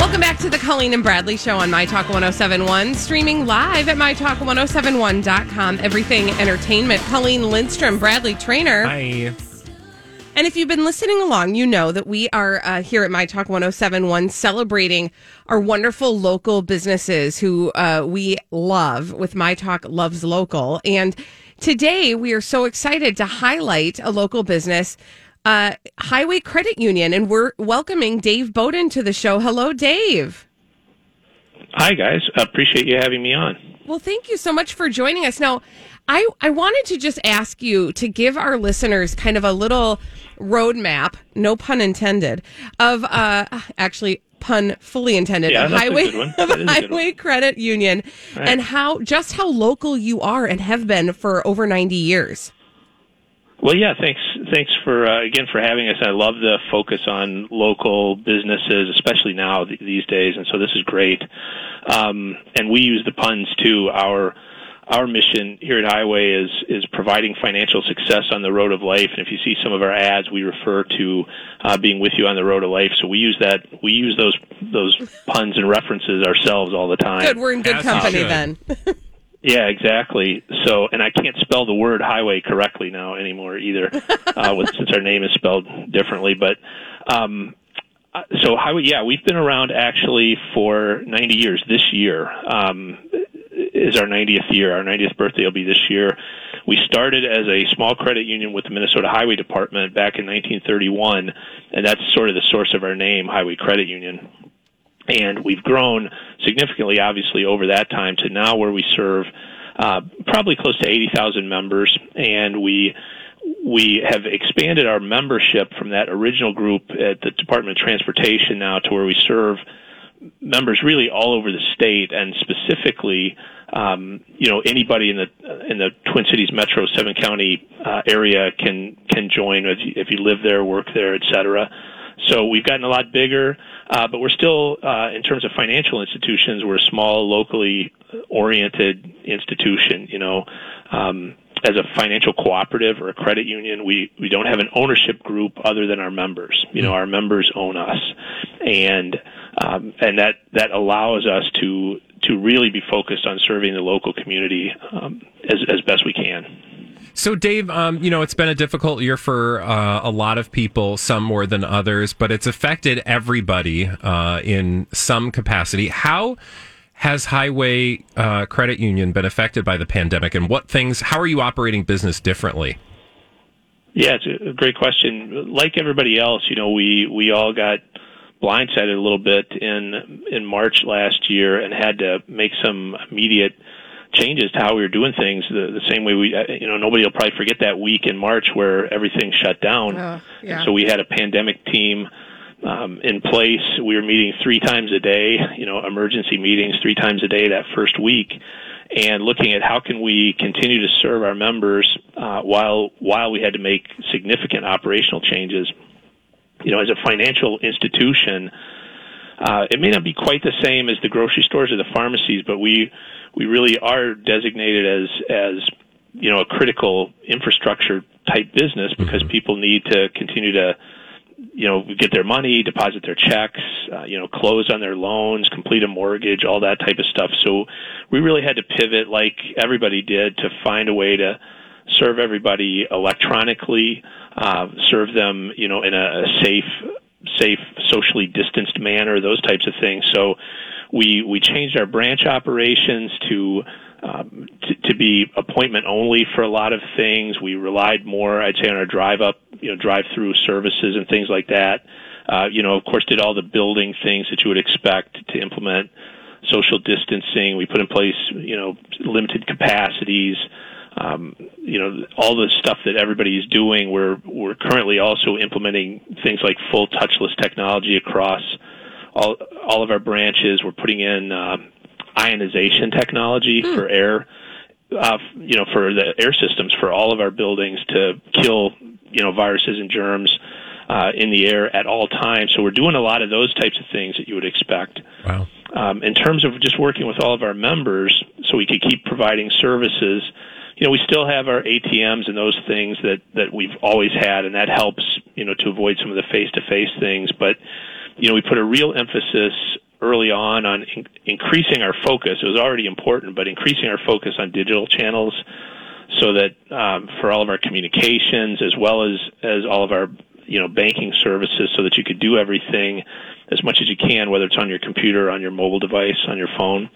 Welcome back to the Colleen and Bradley Show on My Talk 1071, streaming live at MyTalk1071.com. Everything Entertainment. Colleen Lindstrom, Bradley Traynor. Hi. And if you've been listening along, you know that we are uh, here at My Talk 1071 celebrating our wonderful local businesses who uh, we love with My Talk Loves Local. And today we are so excited to highlight a local business uh, Hiway Credit Union, and we're welcoming Dave Bowden to the show. Hello, Dave. Hi, guys. Appreciate you having me on. Well, thank you so much for joining us. Now, I, I wanted to just ask you to give our listeners kind of a little roadmap, no pun intended, of uh, actually pun fully intended, Yeah, of Hiway, of That is a good Hiway. Credit Union, Right. and how just how local you are and have been for over ninety years. Well, yeah, thanks. Thanks for uh, again for having us. I love the focus on local businesses, especially now th- these days, and so this is great. Um, and we use the puns too. Our our mission here at Hiway is is providing financial success on the road of life. And if you see some of our ads, we refer to uh, being with you on the road of life. So we use that. We use those those puns and references ourselves all the time. Good, we're in good As company then. Yeah, exactly. So, and I can't spell the word highway correctly now anymore either, uh, with, since our name is spelled differently. But um, uh, so highway, yeah, we've been around actually for 90 years. This year um, is our 90th year. Our 90th birthday will be this year. We started as a small credit union with the Minnesota Highway Department back in 1931, and that's sort of the source of our name, Hiway Credit Union and we've grown significantly, obviously, over that time to now where we serve uh, probably close to 80,000 members, and we we have expanded our membership from that original group at the Department of Transportation now to where we serve members really all over the state, and specifically, um, you know, anybody in the in the Twin Cities metro seven county uh, area can can join if you, if you live there, work there, et cetera. So we've gotten a lot bigger, uh, but we're still, uh, in terms of financial institutions, we're a small, locally oriented institution. You know, um, as a financial cooperative or a credit union, we we don't have an ownership group other than our members. You know, our members own us, and um, and that that allows us to to really be focused on serving the local community um, as as best we can. So, Dave, um, you know, it's been a difficult year for uh, a lot of people, some more than others, but it's affected everybody uh, in some capacity. How has Hiway uh, Credit Union been affected by the pandemic, and what things, how are you operating business differently? Yeah, it's a- great question. Like everybody else, you know, we we all got blindsided a little bit in in March last year and had to make some immediate changes to how we were doing things. The, the same way we, uh, you know, nobody will probably forget that week in March where everything shut down. Oh, yeah. And so we had a pandemic team um, in place. We were meeting three times a day, you know, emergency meetings three times a day that first week, and looking at how can we continue to serve our members uh, while while we had to make significant operational changes. You know, as a financial institution, uh, it may not be quite the same as the grocery stores or the pharmacies, but we we really are designated as as you know a critical infrastructure type business because people need to continue to you know get their money, deposit their checks, uh, you know close on their loans, complete a mortgage, all that type of stuff. So we really had to pivot like everybody did to find a way to serve everybody electronically, uh, serve them you know in a, a safe safe, socially distanced manner, those types of things. So we we changed our branch operations to um, to, to be appointment only for a lot of things. We relied more, I'd say, on our drive up, you know, drive through services and things like that. Uh, you know, of course, did all the building things that you would expect to implement social distancing. We put in place, you know, limited capacities. Um, you know, all the stuff that everybody is doing. We're we're currently also implementing things like full touchless technology across all all of our branches. We're putting in uh, ionization technology hmm. for air, uh, you know, for the air systems for all of our buildings to kill, you know, viruses and germs uh, in the air at all times. So we're doing a lot of those types of things that you would expect. Wow. Um, in terms of just working with all of our members, so we could keep providing services. You know, we still have our ATMs and those things that that we've always had, and that helps. You know, to avoid some of the face-to-face things, but you know, we put a real emphasis early on on in- increasing our focus. It was already important, but increasing our focus on digital channels so that um, for all of our communications as well as as all of our you know banking services, so that you could do everything as much as you can, whether it's on your computer, on your mobile device, on your phone.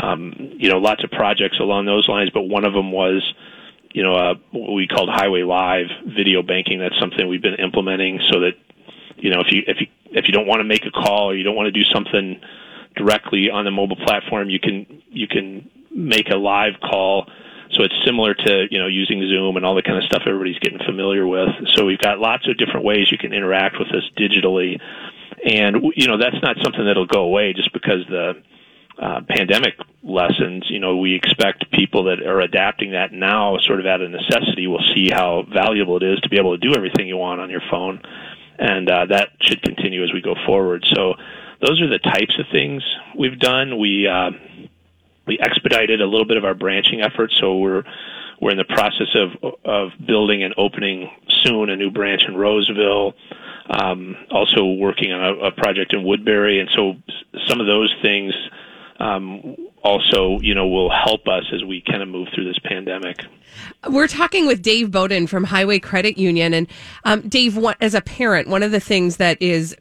Um, you know, lots of projects along those lines, but one of them was you know, uh, what we called Hiway Live video banking. That's something we've been implementing so that, you know, if you if you if you don't want to make a call or you don't want to do something directly on the mobile platform, you can you can make a live call. So it's similar to you know using Zoom and all the kind of stuff everybody's getting familiar with. So we've got lots of different ways you can interact with us digitally, and you know that's not something that'll go away just because the uh, pandemic lessons. You know we expect people that are adapting that now, sort of out of necessity, will see how valuable it is to be able to do everything you want on your phone and uh, that should continue as we go forward. So those are the types of things we've done. We uh, we expedited a little bit of our branching efforts, so we're we're in the process of of building and opening soon a new branch in Roseville. Um, also working on a, a project in Woodbury, and so some of those things um, also, you know, will help us as we kind of move through this pandemic. We're talking with Dave Bowden from Hiway Credit Union, and um, Dave, as a parent, one of the things that is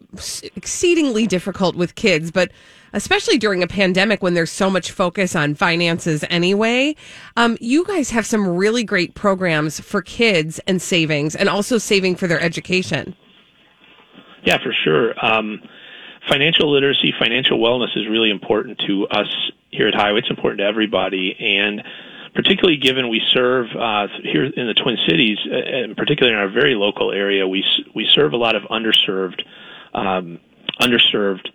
exceedingly difficult with kids, but especially during a pandemic when there's so much focus on finances anyway, um, you guys have some really great programs for kids and savings, and also saving for their education. Yeah, for sure. Um, financial literacy, financial wellness is really important to us here at Hiway. It's important to everybody, and particularly given we serve uh, here in the Twin Cities, uh, and particularly in our very local area, we we serve a lot of underserved um, underserved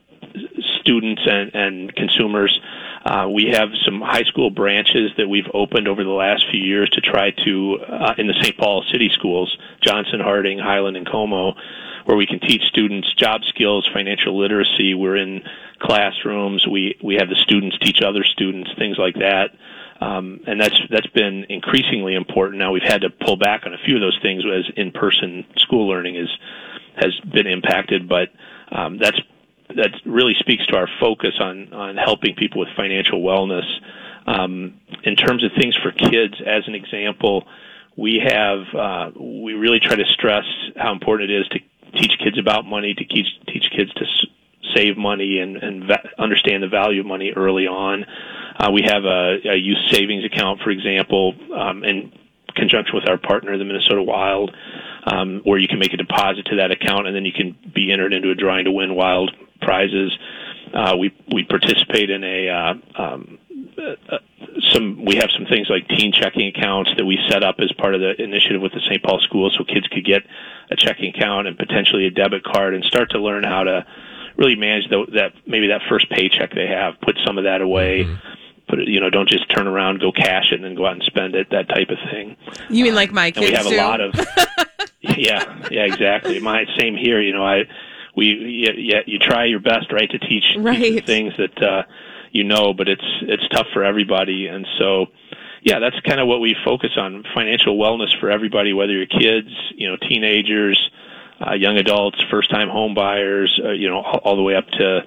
students and, and consumers. Uh, we have some high school branches that we've opened over the last few years to try to, uh, in the St. Paul city schools, Johnson, Harding, Highland, and Como, where we can teach students job skills, financial literacy. We're in classrooms. We we have the students teach other students things like that. Um, and that's that's been increasingly important. Now we've had to pull back on a few of those things as in-person school learning is has been impacted, but um, that's that really speaks to our focus on on helping people with financial wellness. Um, in terms of things for kids, as an example, we have uh, we really try to stress how important it is to teach kids about money, to teach teach kids to save money and, and va- understand the value of money early on. Uh, we have a, a youth savings account, for example, um, in conjunction with our partner, the Minnesota Wild, um, where you can make a deposit to that account and then you can be entered into a drawing to win wild prizes. Uh, we we participate in a uh, um, uh, some we have some things like teen checking accounts that we set up as part of the initiative with the St. Paul schools, so kids could get a checking account and potentially a debit card and start to learn how to really manage the, that maybe that first paycheck they have, put some of that away. Mm-hmm. Put it, you know, don't just turn around, go cash it, and then go out and spend it. That type of thing. You mean like my kids? And we have do? a lot of. yeah, yeah, exactly. My same here. You know, I we yeah, you try your best, right, to teach right. things that uh, you know, but it's it's tough for everybody, and so yeah, that's kind of what we focus on: financial wellness for everybody, whether you're kids, you know, teenagers, uh, young adults, first-time home buyers, uh, you know, all, all the way up to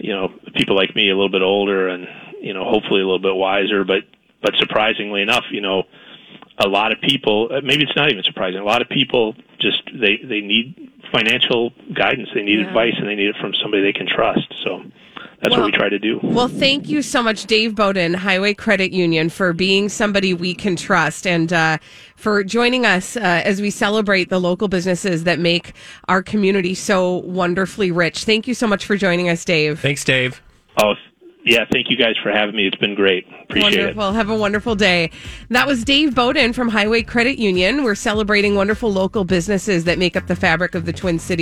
you know people like me, a little bit older, and you know, hopefully a little bit wiser. But but surprisingly enough, you know, a lot of people, uh, maybe it's not even surprising. A lot of people just they they need financial guidance. They need Yeah. advice, and they need it from somebody they can trust. So that's Well- what we try to do. Well, thank you so much, Dave Bowden, Hiway Credit Union, for being somebody we can trust and uh, for joining us uh, as we celebrate the local businesses that make our community so wonderfully rich. Thank you so much for joining us, Dave. Thanks, Dave. Oh, yeah. Thank you guys for having me. It's been great. Appreciate it. wonderful. Have a wonderful day. That was Dave Bowden from Hiway Credit Union. We're celebrating wonderful local businesses that make up the fabric of the Twin Cities.